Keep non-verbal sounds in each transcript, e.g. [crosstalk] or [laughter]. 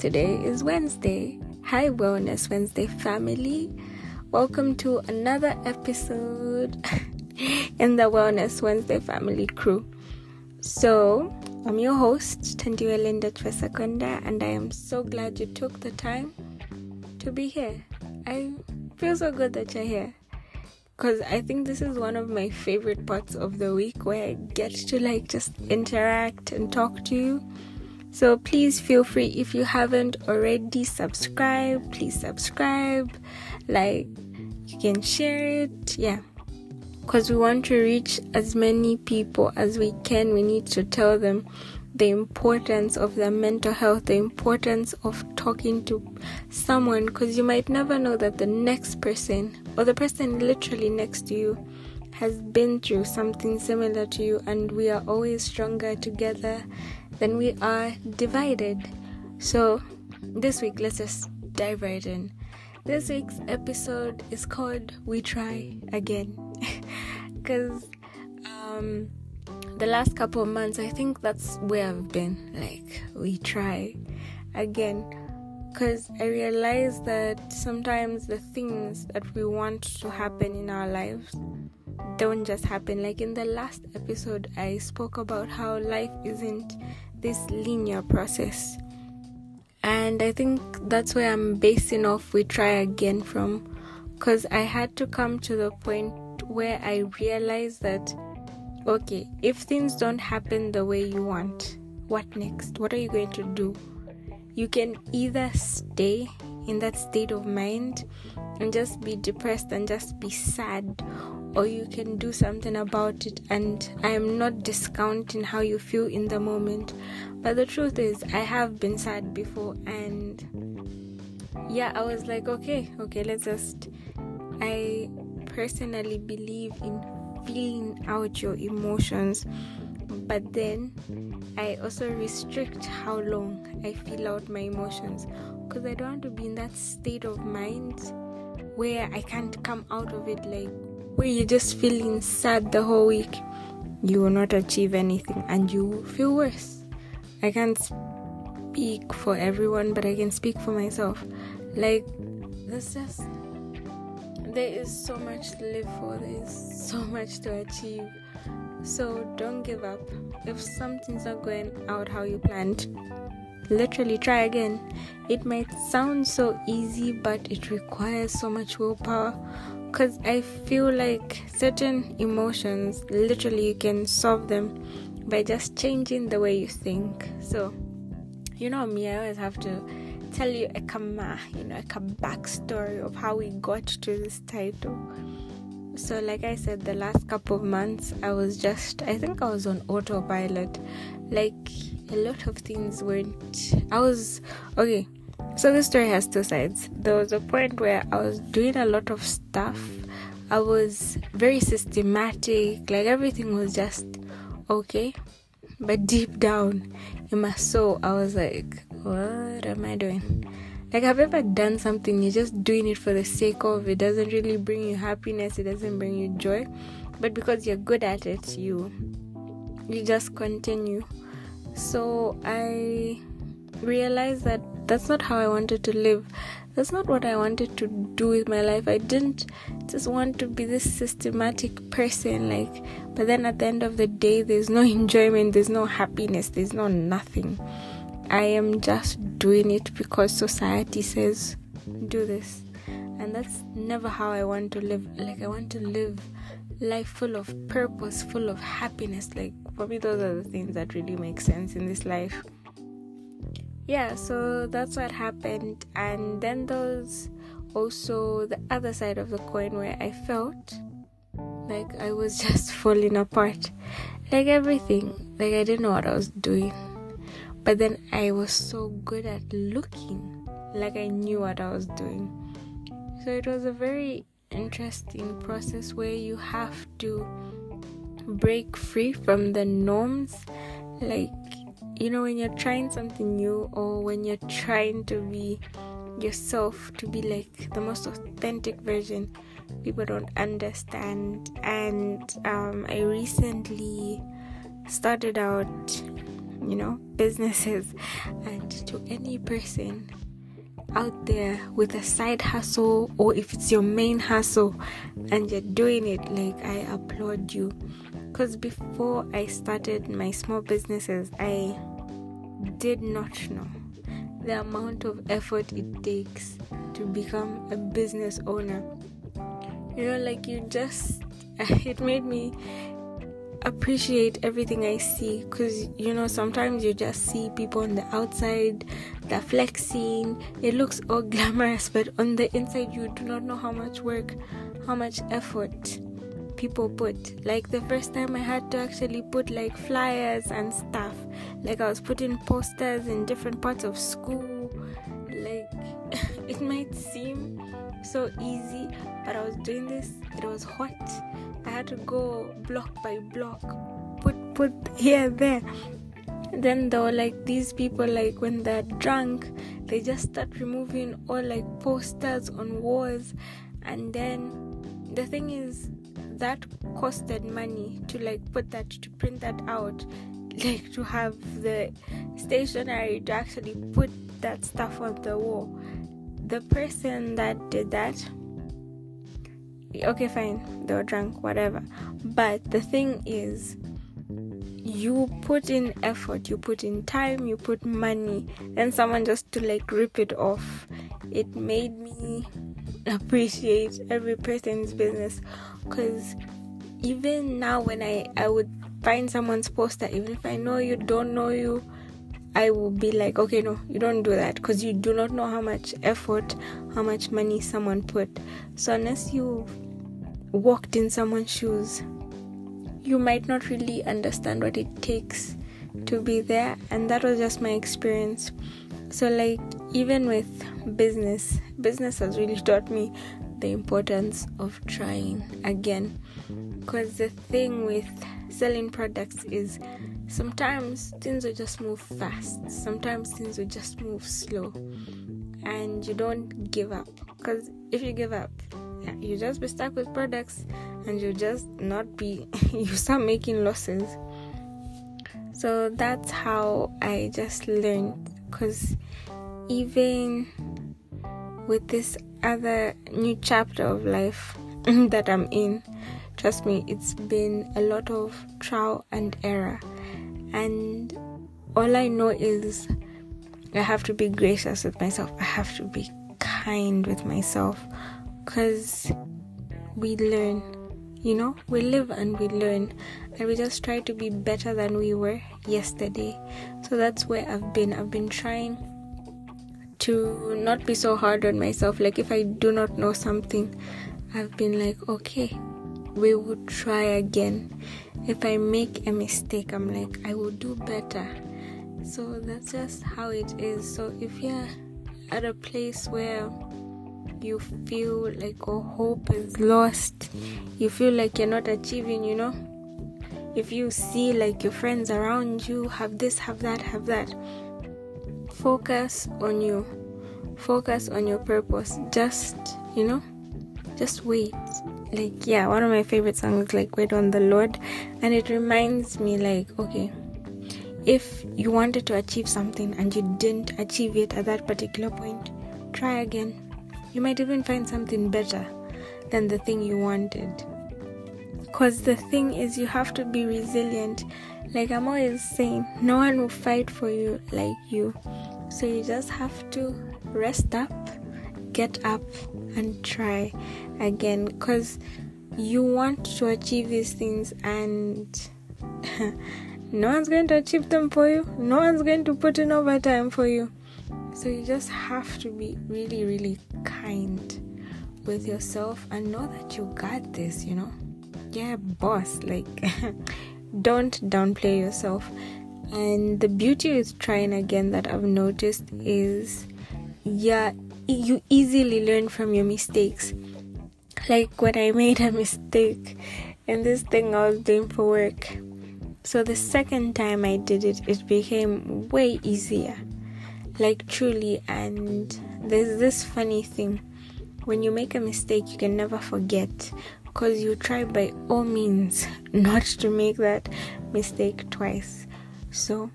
Today is Wednesday. Hi, Wellness Wednesday family. Welcome to another episode [laughs] in the Wellness Wednesday family crew. So, I'm your host, Tandiwe Linda Tvesakonda, and I am so glad you took the time to be here. I feel so good that you're here because I think this is one of my favorite parts of the week where I get to like just interact and talk to you. So please feel free if you haven't already subscribed, please subscribe. Like you can share it. Yeah. Cuz we want to reach as many people as we can. We need to tell them the importance of their mental health, the importance of talking to someone because you might never know that the next person or the person literally next to you has been through something similar to you, and we are always stronger together than we are divided. So, this week, let's just dive right in. This week's episode is called We Try Again [laughs] because um the last couple of months, I think that's where I've been. Like, we try again. Because I realize that sometimes the things that we want to happen in our lives don't just happen. Like in the last episode, I spoke about how life isn't this linear process. And I think that's where I'm basing off We Try Again from. Because I had to come to the point where I realized that okay, if things don't happen the way you want, what next? What are you going to do? You can either stay in that state of mind and just be depressed and just be sad, or you can do something about it. And I am not discounting how you feel in the moment, but the truth is, I have been sad before, and yeah, I was like, okay, okay, let's just. I personally believe in feeling out your emotions but then I also restrict how long I feel out my emotions because I don't want to be in that state of mind where I can't come out of it like where you're just feeling sad the whole week. You will not achieve anything and you feel worse. I can't speak for everyone, but I can speak for myself. Like, just there is so much to live for, there is so much to achieve. So don't give up. If something's not going out how you planned, literally try again. It might sound so easy, but it requires so much willpower. Because I feel like certain emotions, literally, you can solve them by just changing the way you think. So, you know me, I always have to tell you a ah, kama, you know, like a backstory of how we got to this title. So, like I said, the last couple of months, I was just, I think I was on autopilot. Like, a lot of things weren't, I was, okay, so the story has two sides. There was a point where I was doing a lot of stuff, I was very systematic, like, everything was just okay. But deep down in my soul, I was like, what am I doing? Like, have you ever done something, you're just doing it for the sake of it, doesn't really bring you happiness, it doesn't bring you joy, but because you're good at it, you you just continue. So I realized that that's not how I wanted to live. That's not what I wanted to do with my life. I didn't just want to be this systematic person, like, but then at the end of the day, there's no [laughs] enjoyment, there's no happiness, there's no nothing. I am just doing it because society says do this. And that's never how I want to live. Like I want to live life full of purpose, full of happiness. Like for me those are the things that really make sense in this life. Yeah, so that's what happened and then there's also the other side of the coin where I felt like I was [laughs] just falling apart. Like everything. Like I didn't know what I was doing but then I was so good at looking like I knew what I was doing. So it was a very interesting process where you have to break free from the norms. Like, you know, when you're trying something new or when you're trying to be yourself, to be like the most authentic version, people don't understand. And um, I recently started out you know, businesses. And to any person out there with a side hustle, or if it's your main hustle and you're doing it, like I applaud you. Because before I started my small businesses, I did not know the amount of effort it takes to become a business owner. You know, like you just, [laughs] it made me appreciate everything I see because you know sometimes you just see people on the outside, they're flexing, it looks all [laughs] glamorous, but on the inside, you do not know how much work, how much effort people put. Like the first time I had to actually put like flyers and stuff, like I was putting posters in different parts of school, like [laughs] it might seem so easy, but I was doing this, it was hot had to go block by block, put put here there. Then were like these people like when they're drunk, they just start removing all like posters on walls, and then the thing is that costed money to like put that to print that out [laughs] like to have the stationery to actually put that stuff on the wall the person that did that okay, fine, they were drunk, whatever. But the thing is, you put in effort, you put in time, you put money, and someone just to like rip it off. It made me appreciate every person's business because even now, when I, I would find someone's poster, even if I know you, don't know you, I will be like, okay, no, you don't do that because you do not know how much effort, how much money someone put. So, unless you walked in someone's shoes, you might not really understand what it takes to be there, and that was just my experience. So, like, even with business, business has really taught me the importance of trying again. Because the thing with selling products is sometimes things will just move fast, sometimes things will just move slow, and you don't give up. Because if you give up, you just be stuck with products and you just not be, [laughs] you start making losses. So that's how I just learned because even with this other new chapter of life [laughs] that I'm in, trust me, it's been a lot of trial and error. And all I know is I have to be gracious with myself, I have to be kind with myself because we learn, you know, we live and we learn, and we just try to be better than we were yesterday. So that's where I've been. I've been trying to not be so hard on myself. Like if I do not know something, I've been like, okay, we will try again. If I make a mistake, I'm like, I will do better. So that's just how it is. So if you're at a place where you feel like all hope is lost, you feel like you're not achieving, you know. If you see like your friends around you have this, have that, have that, focus on you, focus on your purpose. Just, you know, just wait. Like, yeah, one of my favorite songs, like, Wait on the Lord, and it reminds me, like, okay, if you wanted to achieve something and you didn't achieve it at that particular point, try again you might even find something better than the thing you wanted. Because the thing is, you have to be resilient. Like I'm always saying, no one will fight for you like you. So you just have to rest up, get up, and try again. Because you want to achieve these things, and [laughs] no one's going to achieve them for you. No one's going to put in overtime for you. So you just have to be really, really kind with yourself and know that you got this, you know? Yeah, boss. Like, [laughs] don't downplay yourself. And the beauty with trying again that I've noticed is, yeah, you easily learn from your mistakes. Like when I made a mistake in this thing I was doing for work. So the second time I did it, it became way easier like truly and there's this funny thing when you make a mistake you can never forget because you try by all means [laughs] not to make that mistake twice so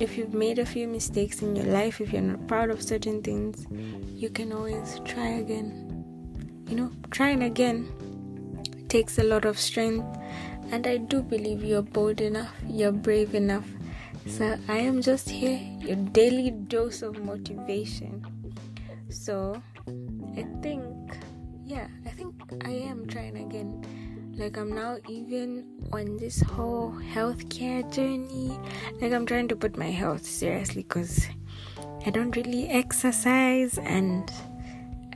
if you've made a few mistakes in your life, if you're not proud of certain things, you can always try again. You know, trying again takes a lot of strength, and I do believe you're bold enough, you're brave enough. So I am just here, your daily dose of motivation. So I think, yeah, I think I am trying again like i'm now even on this whole healthcare journey. Like i'm trying to put my health seriously because i don't really exercise and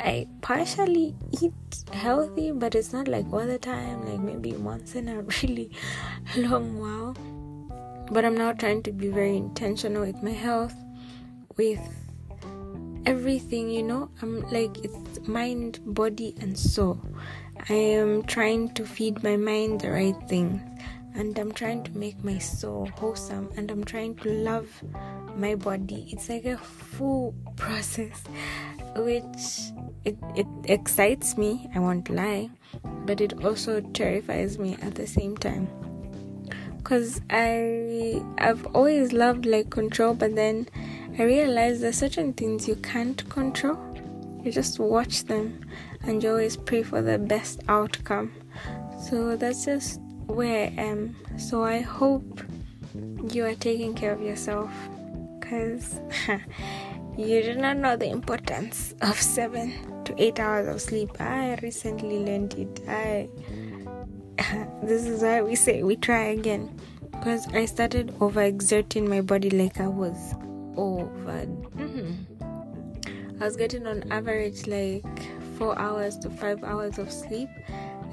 i partially eat healthy but it's not like all the time. Like maybe once in a [laughs] really long while. But i'm now trying to be very intentional with my health with everything you know? I'm like it's mind body and soul I am trying to feed my mind the right things and I'm trying to make my soul wholesome and I'm trying to love my body. It's like a full [laughs] process which it, it excites me, I won't lie, but it also terrifies me at the same time. Cause I I've always loved like control but then I realized there's certain things you can't control. You just watch them and you always pray for the best outcome. So that's just where I am. So I hope you are taking care of yourself because [laughs] you do not know the importance of seven to eight hours of sleep. I recently learned it. I [laughs] this is why we say we try again because I started overexerting my body like I was over. I was getting on average like four hours to five hours of sleep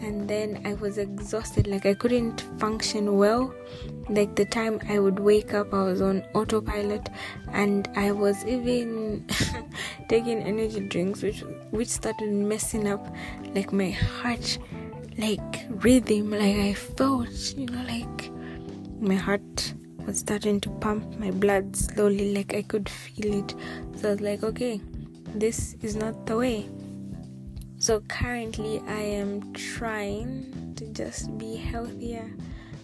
and then I was exhausted, like I couldn't function well. Like the time I would wake up, I was on autopilot, and I was even [laughs] taking energy drinks, which which started messing up like my heart, like rhythm. Like I felt, you know, like my heart was starting to pump my blood slowly, like I could feel it. So I was like, okay, this is not the way. So currently i am trying to just be healthier.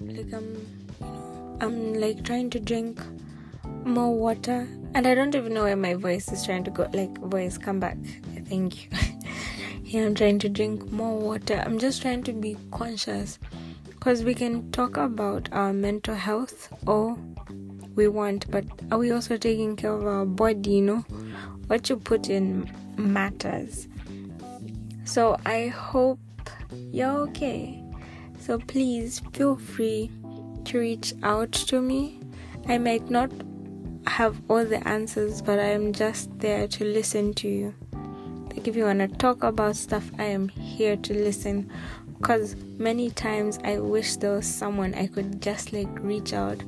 Like i'm you know i'm like trying to drink more water. And i don't even know where my voice is trying to go like voice come back. Thank you [laughs] yeah i'm trying to drink more water. I'm just trying to be conscious. Because we can talk about our mental health all we want but are we also taking care of our body you know what you put in matters so I hope you're okay. So please feel free to reach out to me. I might not have all the answers, but I am just there to listen to you. Like if you want to talk about stuff, I am here to listen. Because many times I wish there was someone I could just like reach out.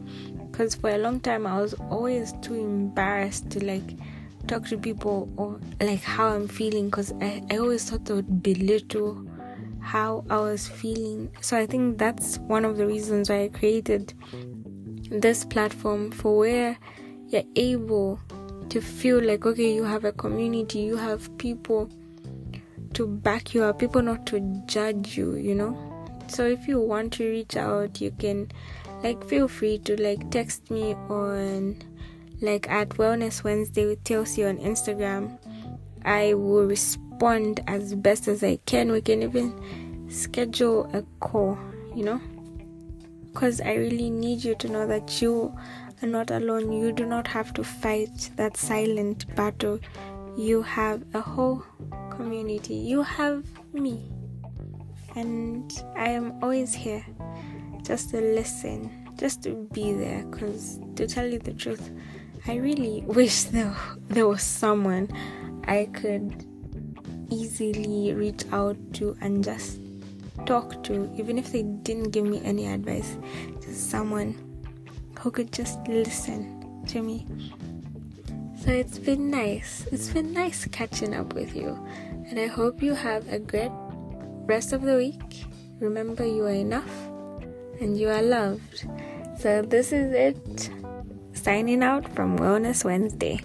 Because for a long time I was always too embarrassed to like talk to people or like how I'm feeling because I, I always thought they would belittle how I was feeling. So I think that's one of the reasons why I created this platform for where you're able to feel like okay, you have a community, you have people to back you up, people not to judge you, you know. So if you want to reach out, you can like feel free to like text me on like at Wellness Wednesday with Chelsea on Instagram. I will respond as best as I can. We can even schedule a call, you know, because I really need you to know that you are not alone. You do not have to fight that silent battle. You have a whole community, you have me, and I am always here just to listen, just to be there. Because to tell you the truth, I really wish there, there was someone I could easily reach out to and just talk to, even if they didn't give me any advice. Just someone who could just listen to me. So it's been nice. It's been nice catching up with you. And I hope you have a great rest of the week. Remember, you are enough and you are loved. So, this is it signing out from Wellness Wednesday.